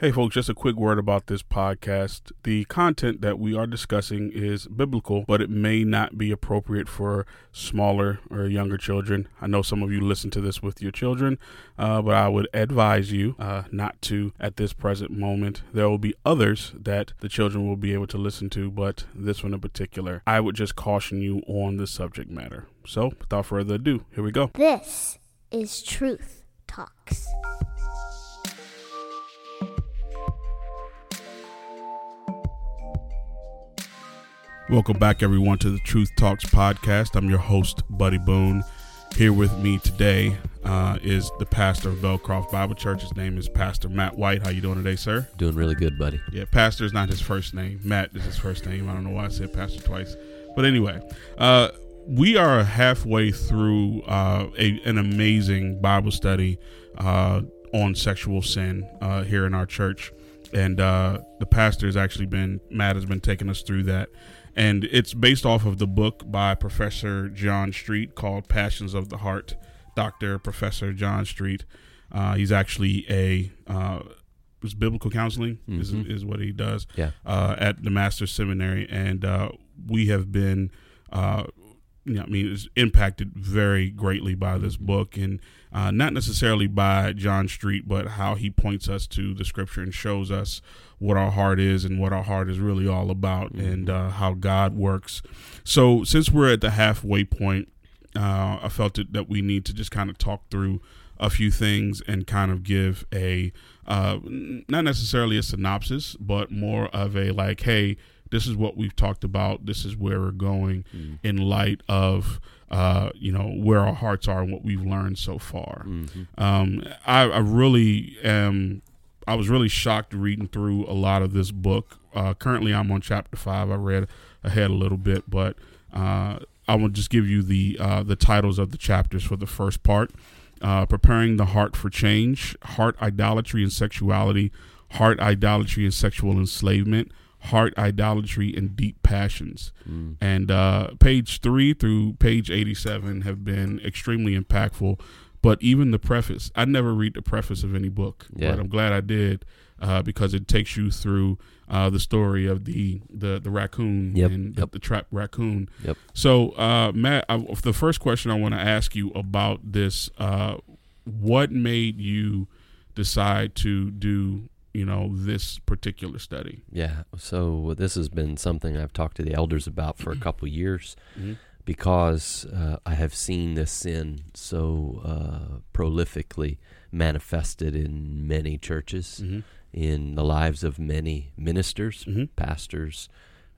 Hey, folks, just a quick word about this podcast. The content that we are discussing is biblical, but it may not be appropriate for smaller or younger children. I know some of you listen to this with your children, uh, but I would advise you uh, not to at this present moment. There will be others that the children will be able to listen to, but this one in particular, I would just caution you on the subject matter. So, without further ado, here we go. This is Truth Talks. Welcome back, everyone, to the Truth Talks podcast. I'm your host, Buddy Boone. Here with me today uh, is the pastor of Belcroft Bible Church. His name is Pastor Matt White. How you doing today, sir? Doing really good, buddy. Yeah, pastor is not his first name. Matt is his first name. I don't know why I said pastor twice, but anyway, uh, we are halfway through uh, a, an amazing Bible study uh, on sexual sin uh, here in our church, and uh, the pastor has actually been Matt has been taking us through that and it's based off of the book by Professor John Street called Passions of the Heart. Doctor Professor John Street. Uh, he's actually a uh, biblical counseling mm-hmm. is, is what he does yeah. uh, at the Master's Seminary, and uh, we have been. You know, I mean, it's impacted very greatly by this mm-hmm. book, and uh, not necessarily by John Street, but how he points us to the Scripture and shows us what our heart is and what our heart is really all about mm-hmm. and uh, how God works. So, since we're at the halfway point, uh, I felt it, that we need to just kind of talk through a few things and kind of give a uh, not necessarily a synopsis, but more of a like, hey, this is what we've talked about. This is where we're going mm-hmm. in light of. Uh, you know where our hearts are and what we've learned so far. Mm-hmm. Um, I, I, really am I was really shocked reading through a lot of this book. Uh, currently, I'm on chapter five. I read ahead a little bit, but uh, I will just give you the uh, the titles of the chapters for the first part: uh, preparing the heart for change, heart idolatry and sexuality, heart idolatry and sexual enslavement, heart idolatry and deep passions. Mm. And uh, page three through page eighty-seven have been extremely impactful but even the preface, I never read the preface of any book, yeah. but I'm glad I did uh, because it takes you through uh, the story of the the, the raccoon yep. and yep. the, the trapped raccoon. Yep. So, uh, Matt, I, the first question I want to ask you about this: uh, What made you decide to do you know this particular study? Yeah. So this has been something I've talked to the elders about for a couple years. Mm-hmm because uh, I have seen this sin so uh, prolifically manifested in many churches, mm-hmm. in the lives of many ministers, mm-hmm. pastors,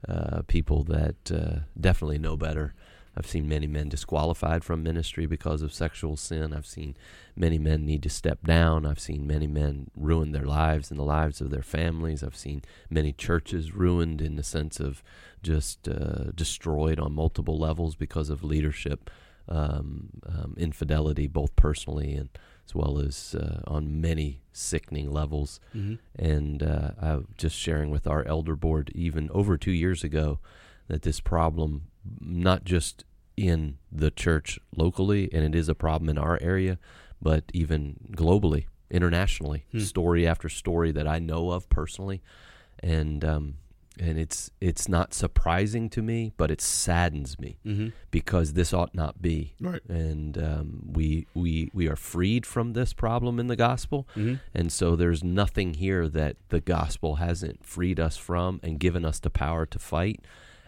uh, people that uh, definitely know better. I've seen many men disqualified from ministry because of sexual sin. I've seen many men need to step down. I've seen many men ruin their lives and the lives of their families. I've seen many churches ruined in the sense of just uh, destroyed on multiple levels because of leadership um, um, infidelity, both personally and as well as uh, on many sickening levels. Mm-hmm. And uh, I just sharing with our elder board even over two years ago that this problem, not just in the church locally, and it is a problem in our area, but even globally, internationally, hmm. story after story that I know of personally. And um, and it's it's not surprising to me, but it saddens me mm-hmm. because this ought not be. Right. And um, we we we are freed from this problem in the gospel, mm-hmm. and so there's nothing here that the gospel hasn't freed us from and given us the power to fight.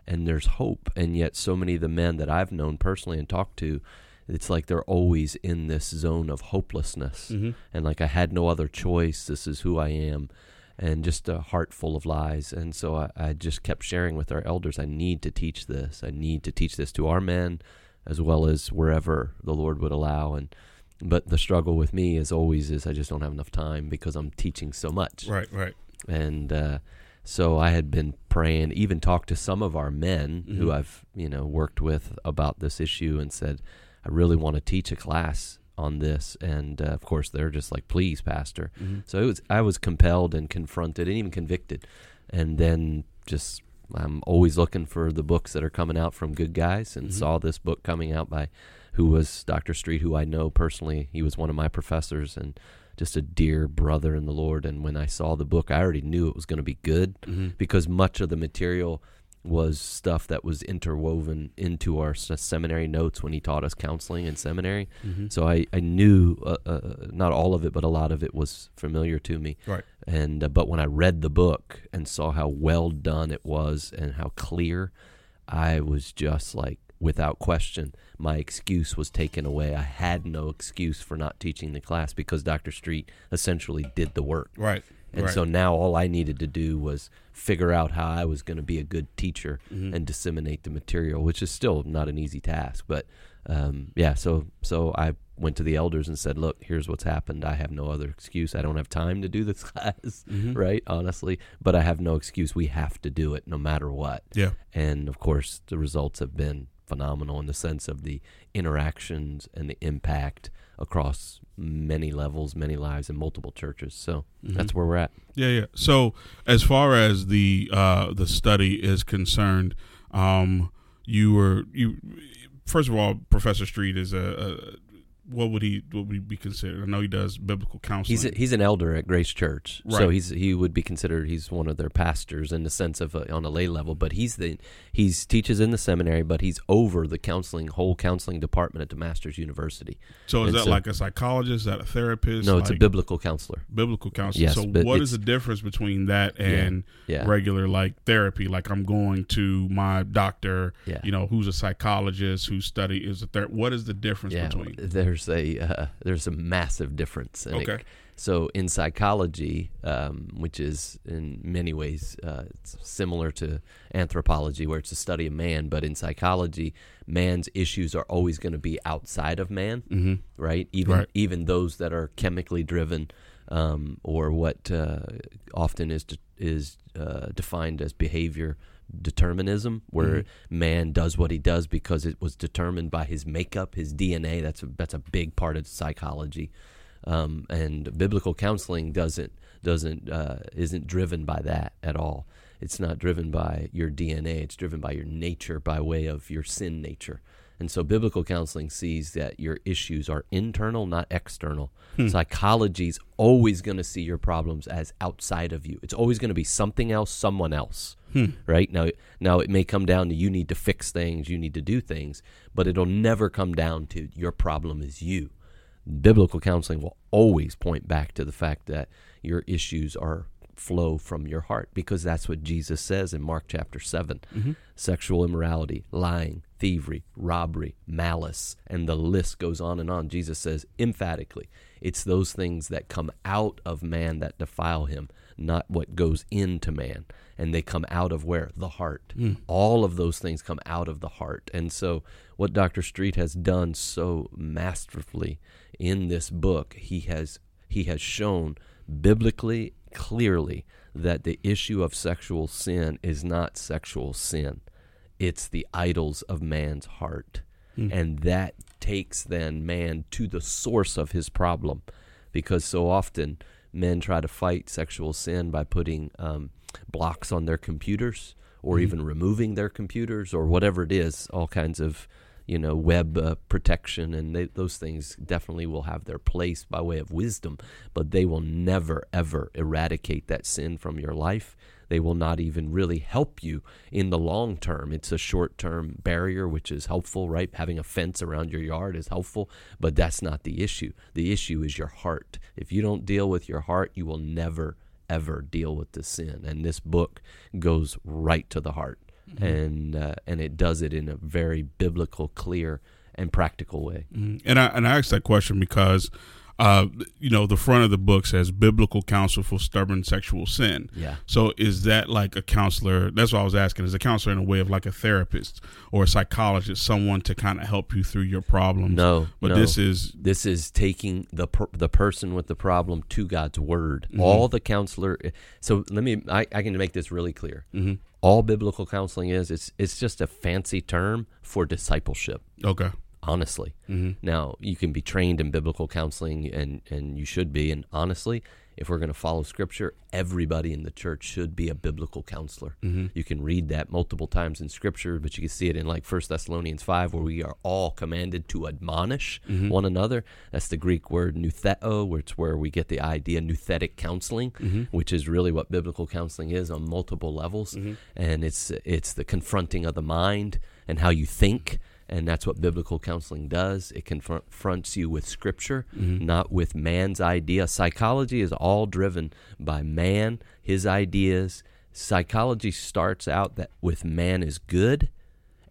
And there's hope, and yet so many of the men that I've known personally and talked to, it's like they're always in this zone of hopelessness, mm-hmm. and like I had no other choice. This is who I am and just a heart full of lies. And so I, I, just kept sharing with our elders, I need to teach this. I need to teach this to our men as well as wherever the Lord would allow. And but the struggle with me is always is I just don't have enough time because I'm teaching so much. Right, right. And uh, so I had been praying, even talked to some of our men mm-hmm. who I've you know worked with about this issue, and said, I really want to teach a class on this, and uh, of course they're just like, "Please, Pastor." Mm-hmm. So it was I was compelled and confronted and even convicted, and then just I'm always looking for the books that are coming out from good guys, and mm-hmm. saw this book coming out by who was Dr. Street, who I know personally. He was one of my professors, and just a dear brother in the Lord. And when I saw the book, I already knew it was going to be good Mm-hmm. because much of the material was stuff that was interwoven into our seminary notes when he taught us counseling in seminary. Mm-hmm. So I, I knew uh, uh, not all of it, but a lot of it was familiar to me. Right. And uh, but when I read the book and saw how well done it was and how clear, I was just like, without question, my excuse was taken away. I had no excuse for not teaching the class because Dr. Street essentially did the work. Right. And right. so now all I needed to do was figure out how I was going to be a good teacher Mhm. and disseminate the material, which is still not an easy task. But um, yeah, so so I went to the elders and said, "Look, here's what's happened. I have no other excuse. I don't have time to do this class, Mhm. right? Honestly, but I have no excuse. We have to do it no matter what." Yeah. And of course, the results have been phenomenal in the sense of the interactions and the impact across many levels, many lives, and multiple churches. So that's where we're at. Yeah, yeah. So as far as the uh, the study is concerned, um, you were you first of all, Professor Street is a, a what would he what would he be considered? I know he does biblical counseling. He's a, he's an elder at Grace Church, so he's he would be considered he's one of their pastors in the sense of a, on a lay level. But he's the he's teaches in the seminary, but he's over the counseling whole counseling department at the Masters University. so is and that so- like a psychologist? Is that a therapist? No, it's a biblical counselor. biblical counselor. Yes, so what is the difference between that and Yeah, regular like therapy? Like I'm going to my doctor, yeah, you know, who's a psychologist who study is a ther- What is the difference yeah. between? There's a uh, there's a massive difference. And it- Okay. so in psychology, um, which is in many ways uh, it's similar to anthropology, where it's a study of man, but in psychology, man's issues are always going to be outside of man. Mm-hmm. right? Even Right. even those that are chemically driven, um, or what uh, often is de- is uh, defined as behavior determinism, where Mhm. man does what he does because it was determined by his makeup, his DNA. That's a, that's a big part of psychology, um, and biblical counseling doesn't doesn't uh, isn't driven by that at all. It's not driven by your DNA. It's driven by your nature, by way of your sin nature. And so biblical counseling sees that your issues are internal, not external. Hmm. Psychology's always going to see your problems as outside of you. It's always going to be something else, someone else. Hmm. Right? Now now it may come down to you need to fix things, you need to do things, but it'll never come down to your problem is you. Biblical counseling will always point back to the fact that your issues are flow from your heart because that's what Jesus says in Mark chapter 7 mm-hmm. sexual immorality, lying, thievery, robbery, malice, and the list goes on and on. Jesus says emphatically, it's those things that come out of man that defile him, not what goes into man. And they come out of where? The heart. Hmm. All of those things come out of the heart. And so, what Dr. Street has done so masterfully in this book, he has he has shown biblically clearly that the issue of sexual sin is not sexual sin it's the idols of man's heart. And that takes then man to the source of his problem. Because so often men try to fight sexual sin by putting um, blocks on their computers or even removing their computers or whatever it is all kinds of you know web uh, protection. And they, those things definitely will have their place by way of wisdom but they will never ever eradicate that sin from your life they will not even really help you in the long term. It's a short term barrier which is helpful right? Having a fence around your yard is helpful but that's not the issue. The issue is your heart. If you don't deal with your heart you will never ever deal with the sin. And this book goes right to the heart. And uh, and it does it in a very biblical, clear, and practical way. Mhm. And I and I asked that question because, uh, you know, the front of the book says biblical counsel for stubborn sexual sin. Yeah. So is that like a counselor? That's what I was asking. Is a counselor in a way of like a therapist or a psychologist, someone to kind of help you through your problems? No, but no. this is this is taking the per, the person with the problem to God's word. Mhm. All the counselor. So let me. I, I can make this really clear. Mhm. All biblical counseling is it's it's just a fancy term for discipleship. okay. Honestly, hmm Now, you can be trained in biblical counseling and, and you should be. And honestly, if we're going to follow Scripture, everybody in the church should be a biblical counselor. Mm-hmm. You can read that multiple times in Scripture, but you can see it in like First Thessalonians five, where we are all commanded to admonish Mm-hmm. one another. That's the Greek word noutheo, which is where we get the idea nouthetic counseling, Mm-hmm. which is really what biblical counseling is on multiple levels, and it's it's the confronting of the mind and how you think. And that's what biblical counseling does. It confronts you with scripture, not with man's idea. Psychology is all driven by man, his ideas. Psychology starts out that with man is good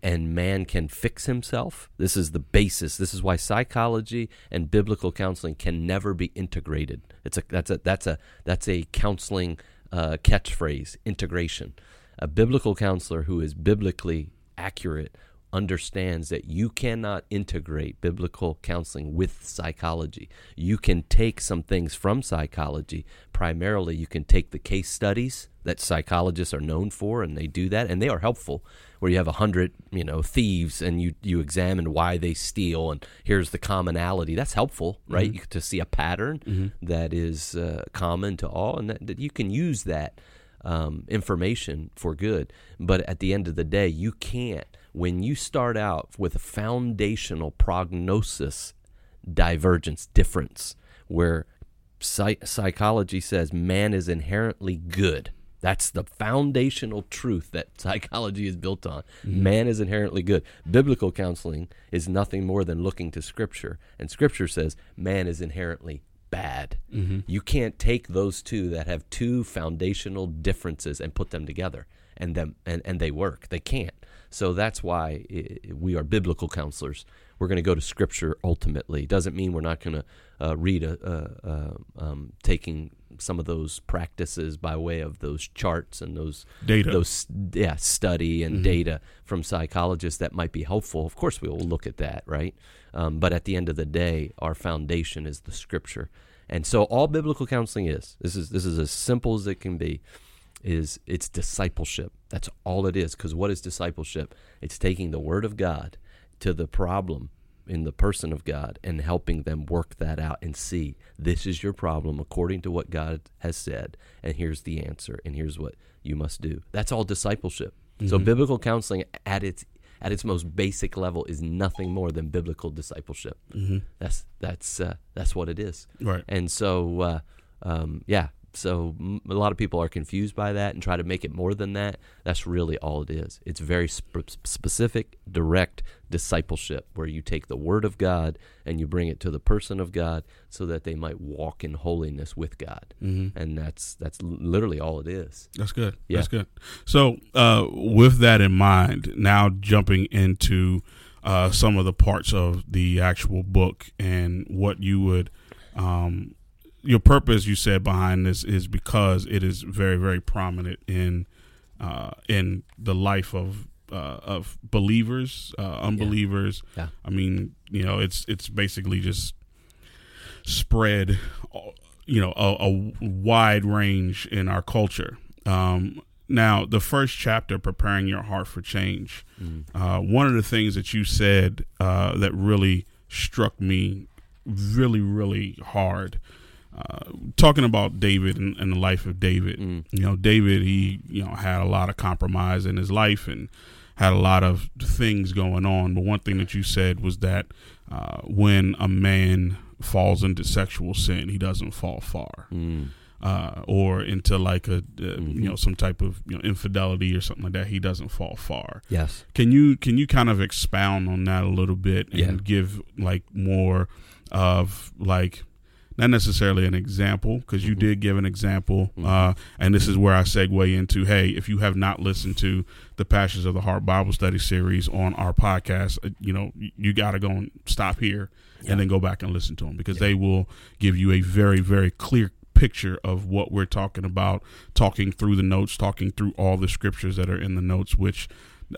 and man can fix himself. This is the basis. This is why psychology and biblical counseling can never be integrated. It's a that's a that's a that's a counseling uh, catchphrase. Integration. A biblical counselor who is biblically accurate understands that you cannot integrate biblical counseling with psychology. You can take some things from psychology. Primarily, you can take the case studies that psychologists are known for, and they do that, and they are helpful. Where you have a hundred, you know, thieves, and you you examine why they steal, and here's the commonality. That's helpful, right? You, to see a pattern that is uh, common to all, and that, that you can use that um, information for good. But at the end of the day, you can't. When you start out with a foundational prognosis divergence difference, where psych- psychology says man is inherently good. That's the foundational truth that psychology is built on. Mm-hmm. Man is inherently good. Biblical counseling is nothing more than looking to Scripture, and Scripture says man is inherently bad. Mm-hmm. You can't take those two that have two foundational differences and put them together, and them and, and they work. They can't. So that's why we are biblical counselors. We're going to go to Scripture ultimately. Doesn't mean we're not going to uh, read a, uh, um, taking some of those practices by way of those charts and those Data. those yeah study and data from psychologists that might be helpful. Of course, we will look at that, right? Um, but at the end of the day, our foundation is the Scripture, and so all biblical counseling is this is this is as simple as it can be is it's discipleship. That's all it is. Because what is discipleship? It's taking the Word of God to the problem in the person of God and helping them work that out and see this is your problem according to what God has said, and here's the answer, and here's what you must do. That's all discipleship. So biblical counseling at its at its most basic level is nothing more than biblical discipleship. Mm-hmm. That's that's uh, that's what it is. Right. And so, uh, um, yeah, so m- a lot of people are confused by that and try to make it more than that. That's really all it is. It's very sp- specific, direct discipleship where you take the Word of God and you bring it to the person of God so that they might walk in holiness with God. Mm-hmm. And that's that's l- literally all it is. That's good. Yeah. That's good. So, uh, with that in mind, now jumping into uh, some of the parts of the actual book and what you would, um, your purpose, you said behind this is because it is very, very prominent in uh, in the life of uh, of believers, uh, unbelievers. Yeah. I mean, you know, it's it's basically just spread, you know, a, a wide range in our culture. Um, now, the first chapter, preparing your heart for change. Uh, one of the things that you said uh, that really struck me, really, really hard. Uh, talking about David and, and the life of David, Mm. you know, David, he you know had a lot of compromise in his life and had a lot of things going on. But one thing that you said was that uh, when a man falls into sexual sin, he doesn't fall far, Mm. uh, or into like a uh, Mhm. you know some type of you know infidelity or something like that. He doesn't fall far. Yes. Can you can you kind of expound on that a little bit and Yeah. give like more of like not necessarily an example because you Mhm. did give an example Mhm. uh, and this is where I segue into hey if you have not listened to the Passions of the Heart Bible Study series on our podcast uh, you know you, you got to go and stop here Yeah. and then go back and listen to them because Yeah. they will give you a very very clear picture of what we're talking about talking through the notes talking through all the scriptures that are in the notes which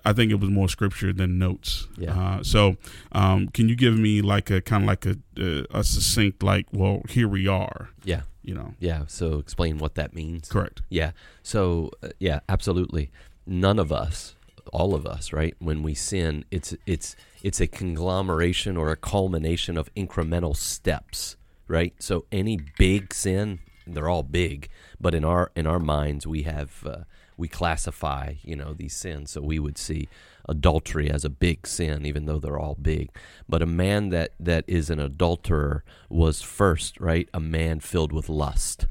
I think it was more scripture than notes. Yeah. Uh, so, um, can you give me like a kind of like a uh, a succinct like, well, here we are. Yeah. You know, Yeah. So explain what that means. correct. Yeah. So uh, yeah, absolutely. None of us, all of us, right? When we sin, it's it's it's a conglomeration or a culmination of incremental steps, right? So any big sin they're all big, but in our in our minds we have uh, we classify you know these sins. So we would see adultery as a big sin, even though they're all big. But a man that that is an adulterer was first right a man filled with lust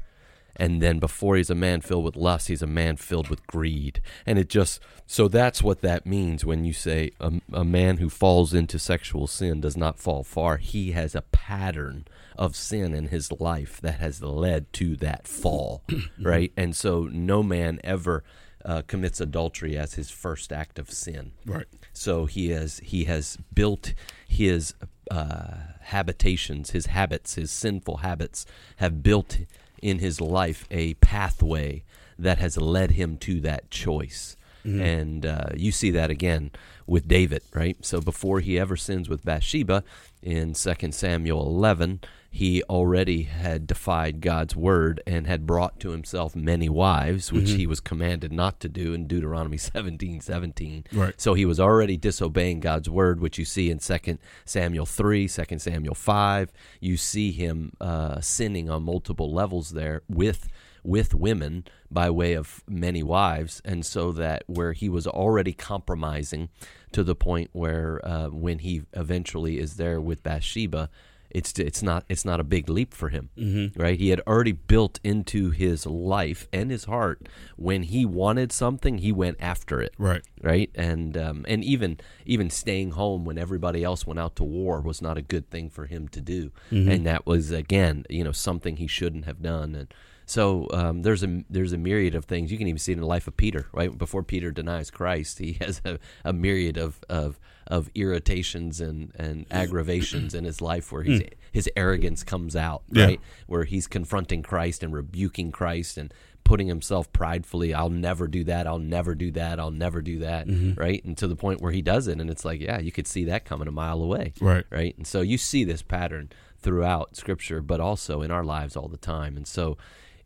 and then before he's a man filled with lust he's a man filled with greed and it just so that's what that means when you say a, a, man who falls into sexual sin does not fall far he has a pattern of sin in his life that has led to that fall right and so no man ever uh, commits adultery as his first act of sin Right. so he has he has built his uh, habitations his habits his sinful habits have built in his life a pathway that has led him to that choice. Mm-hmm. And uh, you see that again with David, right? So before he ever sins with Bathsheba in 2 Samuel 11, he already had defied God's word and had brought to himself many wives, which mm-hmm. he was commanded not to do in Deuteronomy 17 17. Right. So he was already disobeying God's word, which you see in 2 Samuel 3, 2 Samuel 5. You see him uh, sinning on multiple levels there with with women by way of many wives, and so that where he was already compromising to the point where uh, when he eventually is there with Bathsheba, it's it's not it's not a big leap for him, mm-hmm. right? He had already built into his life and his heart when he wanted something, he went after it, right? Right, and um, and even even staying home when everybody else went out to war was not a good thing for him to do, mm-hmm. and that was again, you know, something he shouldn't have done, and. So um, there's a there's a myriad of things you can even see in the life of Peter. Right before Peter denies Christ, he has a, a myriad of, of of irritations and, and aggravations in his life where his, mm. his arrogance comes out, right? Yeah. Where he's confronting Christ and rebuking Christ and putting himself pridefully, I'll never do that, I'll never do that, I'll never do that, mm-hmm. right? And to the point where he does it, and it's like, yeah, you could see that coming a mile away, right? Right? And so you see this pattern throughout Scripture, but also in our lives all the time. And so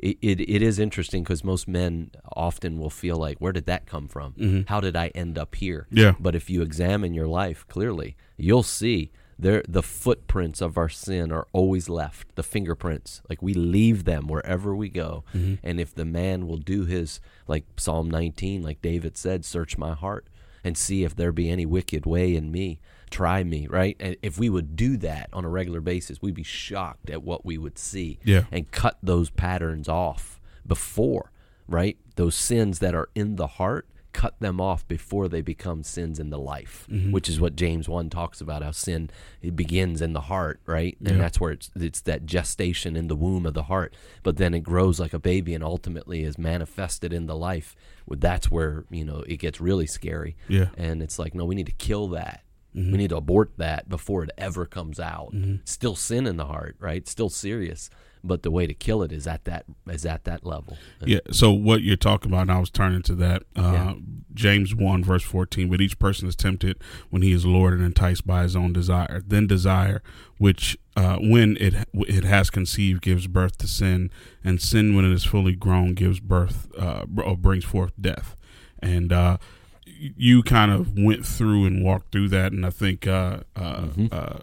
it, it, it is interesting because most men often will feel like, where did that come from? Mm-hmm. How did I end up here? Yeah. But if you examine your life clearly, you'll see there the footprints of our sin are always left. The fingerprints, like we leave them wherever we go. Mm-hmm. And if the man will do his, like Psalm 19, like David said, search my heart and see if there be any wicked way in me try me, right? And if we would do that on a regular basis, we'd be shocked at what we would see yeah. and cut those patterns off before, right? Those sins that are in the heart, cut them off before they become sins in the life, mm-hmm. which is what James 1 talks about how sin it begins in the heart, right? And yeah. that's where it's it's that gestation in the womb of the heart, but then it grows like a baby and ultimately is manifested in the life. That's where, you know, it gets really scary. Yeah. And it's like, no, we need to kill that Mm-hmm. We need to abort that before it ever comes out. Mm-hmm. Still sin in the heart, right? Still serious, but the way to kill it is at that is at that level. Yeah. So what you're talking about, and I was turning to that. Uh, Yeah. James one verse fourteen. But each person is tempted when he is lured and enticed by his own desire. Then desire, which uh, when it it has conceived, gives birth to sin, and sin, when it is fully grown, gives birth uh, or brings forth death. And uh, you kind of went through and walked through that, and I think uh, uh, Mhm. uh,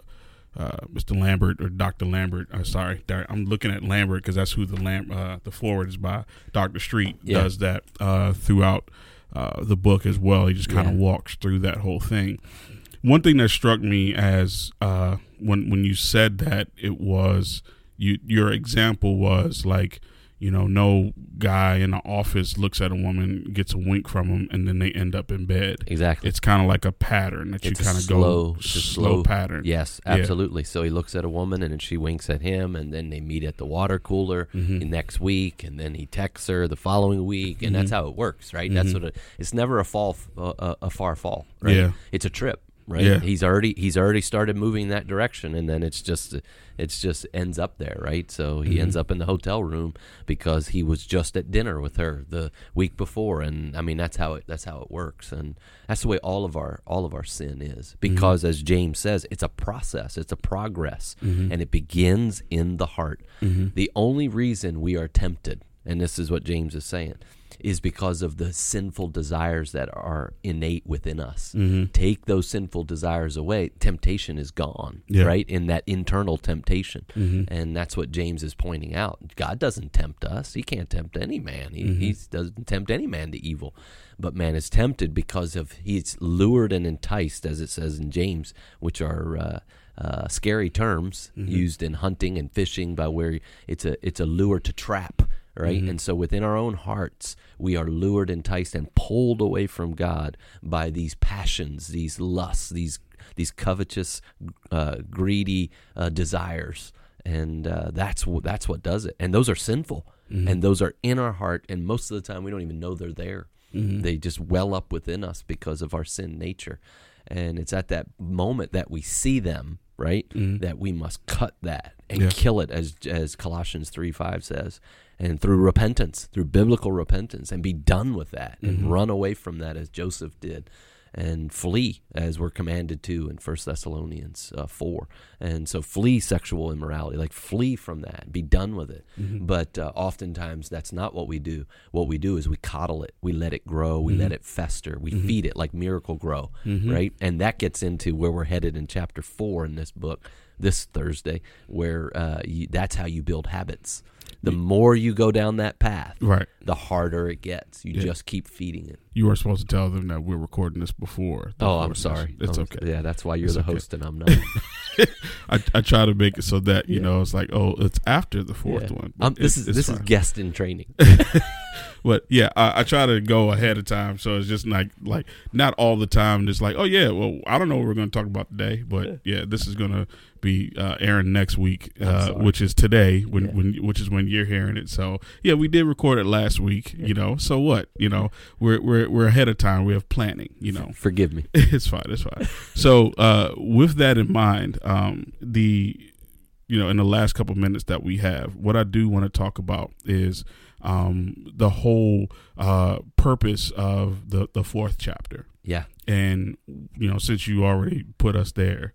uh, Mr. Lambert or Dr. Lambert. Uh, sorry, I'm looking at Lambert because that's who the Lam- uh, the forward is by. Dr. Street Yeah. does that uh, throughout uh, the book as well. He just kind of Yeah. walks through that whole thing. One thing that struck me as uh, when when you said that it was you your example was like you know no guy in the office looks at a woman gets a wink from him and then they end up in bed Exactly. it's kind of like a pattern that It's you kind of go slow, slow- pattern Yes, Yeah. absolutely. So he looks at a woman and then she winks at him, and then they meet at the water cooler Mhm. next week, and then he texts her the following week, and that's Mhm. how it works, right? That's Mhm. what it, it's never a fall, a, a- a far fall, right? Yeah. It's a trip, right? Yeah. He's already he's already started moving that direction, and then it's just it's just ends up there, right? So he Mhm. ends up in the hotel room because he was just at dinner with her the week before, and I mean that's how it that's how it works, and that's the way all of our all of our sin is. Because as James says, it's a process, it's a progress, Mhm. and it begins in the heart. Mhm. The only reason we are tempted, and this is what James is saying, is because of the sinful desires that are innate within us. Mm-hmm. Take those sinful desires away, temptation is gone, Yeah. right? In that internal temptation. Mm-hmm. And that's what James is pointing out. God doesn't tempt us. He can't tempt any man. He, Mm-hmm. he doesn't tempt any man to evil. But man is tempted because of he's lured and enticed, as it says in James, which are uh, uh, scary terms Mm-hmm. used in hunting and fishing, by where it's a it's a lure to trap, right? Mm-hmm. And so within our own hearts, we are lured, enticed, and pulled away from God by these passions, these lusts, these these covetous, uh, greedy uh, desires, and uh, that's that's what does it. And those are sinful, and those are in our heart, and most of the time we don't even know they're there. They just well up within us because of our sin nature, and it's at that moment that we see them, right? Mm-hmm. That we must cut that and Yeah. kill it, as as Colossians three five says, and through repentance, through biblical repentance, and be done with that, and mm-hmm. run away from that as Joseph did, and flee as we're commanded to in First Thessalonians uh, four. And so flee sexual immorality, like flee from that, be done with it. But uh, oftentimes that's not what we do. What we do is we coddle it, we let it grow, we let it fester, we feed it like Miracle-Gro, right? And that gets into where we're headed in chapter four in this book this Thursday, where uh, you, that's how you build habits. The more you go down that path, Right. the harder it gets. You Yeah. just keep feeding it. You were supposed to tell them that we're recording this before. Oh, I'm sorry. It's Oh, okay. Yeah, that's why you're It's the okay. host and I'm not. I, I try to make it so that you Yeah. know it's like oh it's after the fourth Yeah. one. Um, this is this is fine. guest in training. But yeah, I, I try to go ahead of time, so it's just like like not all the time. It's like oh yeah, well I don't know what we're going to talk about today, but yeah, this is going to be uh, airing next week, uh, which is today, when Yeah. when which is when you're hearing it. So yeah, we did record it last week, you know. So what, you know, we're we're we're ahead of time. We have planning, you know. Forgive me. it's fine. It's fine. So, uh, with that in mind, um, the you know, in the last couple minutes that we have, what I do want to talk about is um, the whole uh, purpose of the the fourth chapter. Yeah. And you know, since you already put us there,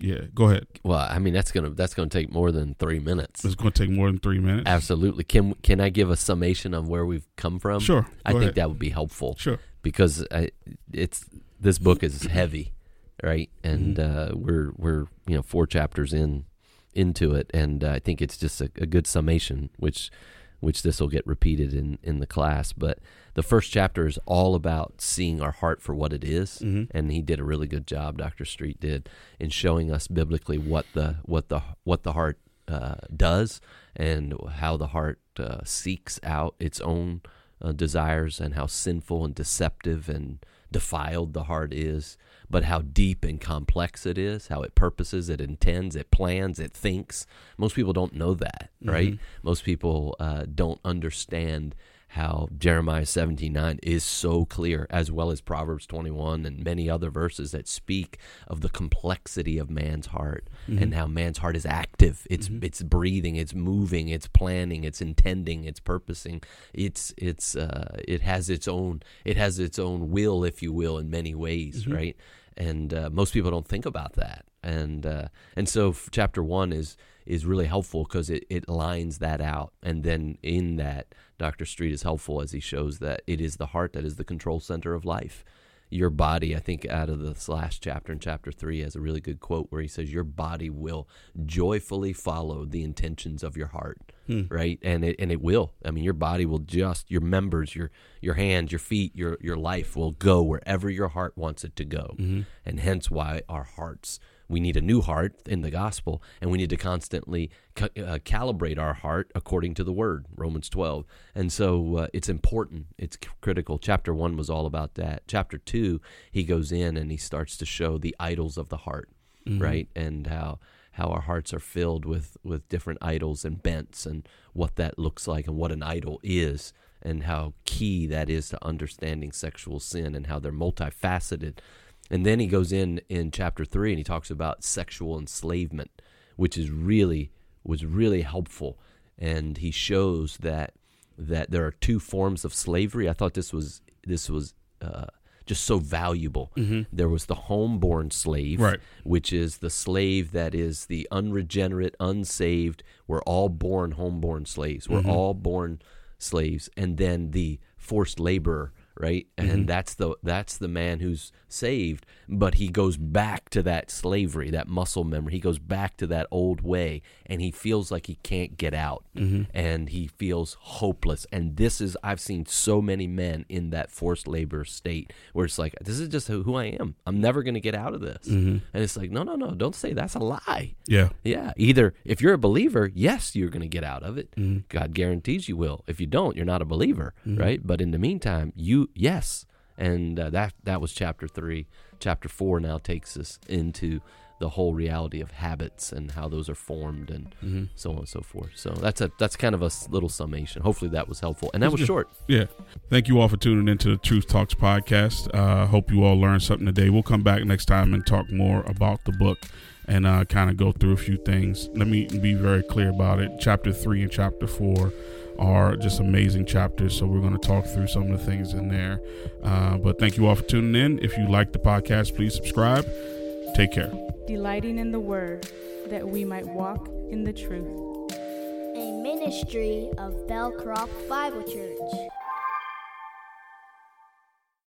yeah, go ahead. Well, I mean that's gonna that's gonna take more than three minutes. It's going to take more than three minutes. Absolutely. Can can I give a summation of where we've come from? Sure. I think ahead. that would be helpful Sure. because I, it's this book is heavy, right? And Mm-hmm. uh, we're we're you know four chapters in into it, and uh, I think it's just a, a good summation, which which this will get repeated in in the class. But the first chapter is all about seeing our heart for what it is, Mhm. and he did a really good job. Dr. Street did in showing us biblically what the what the what the heart uh, does and how the heart uh, seeks out its own uh, desires and how sinful and deceptive and defiled the heart is, but how deep and complex it is, how it purposes, it intends, it plans, it thinks. Most people don't know that, right? Most people uh, don't understand how Jeremiah 17:9 is so clear as well as Proverbs 21 and many other verses that speak of the complexity of man's heart and how man's heart is active. It's it's breathing it's moving it's planning it's intending it's purposing. It's it's uh, it has its own it has its own will if you will in many ways right? And uh, most people don't think about that and uh, and so chapter 1 is is really helpful because it, it lines that out. And then in that, Dr. Street is helpful as he shows that it is the heart that is the control center of life. Your body, I think, out of this last chapter in chapter three, has a really good quote where he says, Your body will joyfully follow the intentions of your heart. Right. And it and it will. I mean, your body will just your members, your your hands, your feet, your your life will go wherever your heart wants it to go. And hence why our hearts we need a new heart in the gospel, and we need to constantly ca- uh, calibrate our heart according to the word, Romans 12. And so uh, it's important, it's c- critical. Chapter 1 was all about that. Chapter 2, he goes in and he starts to show the idols of the heart, right? And how. How our hearts are filled with, with different idols and bents, and what that looks like, and what an idol is, and how key that is to understanding sexual sin, and how they're multifaceted. And then he goes in in chapter three and he talks about sexual enslavement, which is really was really helpful. And he shows that that there are two forms of slavery. I thought this was this was uh, just so valuable. Mm-hmm. There was the homeborn slave, Right. which is the slave that is the unregenerate, unsaved. We're all born homeborn slaves. We're mm-hmm. all born slaves, and then the forced laborer right and Mhm. that's the that's the man who's saved but he goes back to that slavery that muscle memory he goes back to that old way and he feels like he can't get out Mhm. and he feels hopeless and this is i've seen so many men in that forced labor state where it's like this is just who i am i'm never going to get out of this Mhm. and it's like no no no don't say that's a lie Yeah. yeah either if you're a believer yes you're going to get out of it Mhm. god guarantees you will if you don't you're not a believer Mhm. right but in the meantime you yes and uh, that that was chapter 3 chapter 4 now takes us into the whole reality of habits and how those are formed and Mhm. so on and so forth so that's a that's kind of a little summation hopefully that was helpful and that was short Yeah. Thank you all for tuning into the Truth Talks podcast. Uh, hope you all learned something today. We'll come back next time and talk more about the book and uh, kind of go through a few things. Let me be very clear about it. Chapter three and chapter four are just amazing chapters. So we're going to talk through some of the things in there. Uh, but thank you all for tuning in. If you like the podcast, please subscribe. Take care. delighting in the word, that we might walk in the truth. A ministry of Bellcroft Bible Church.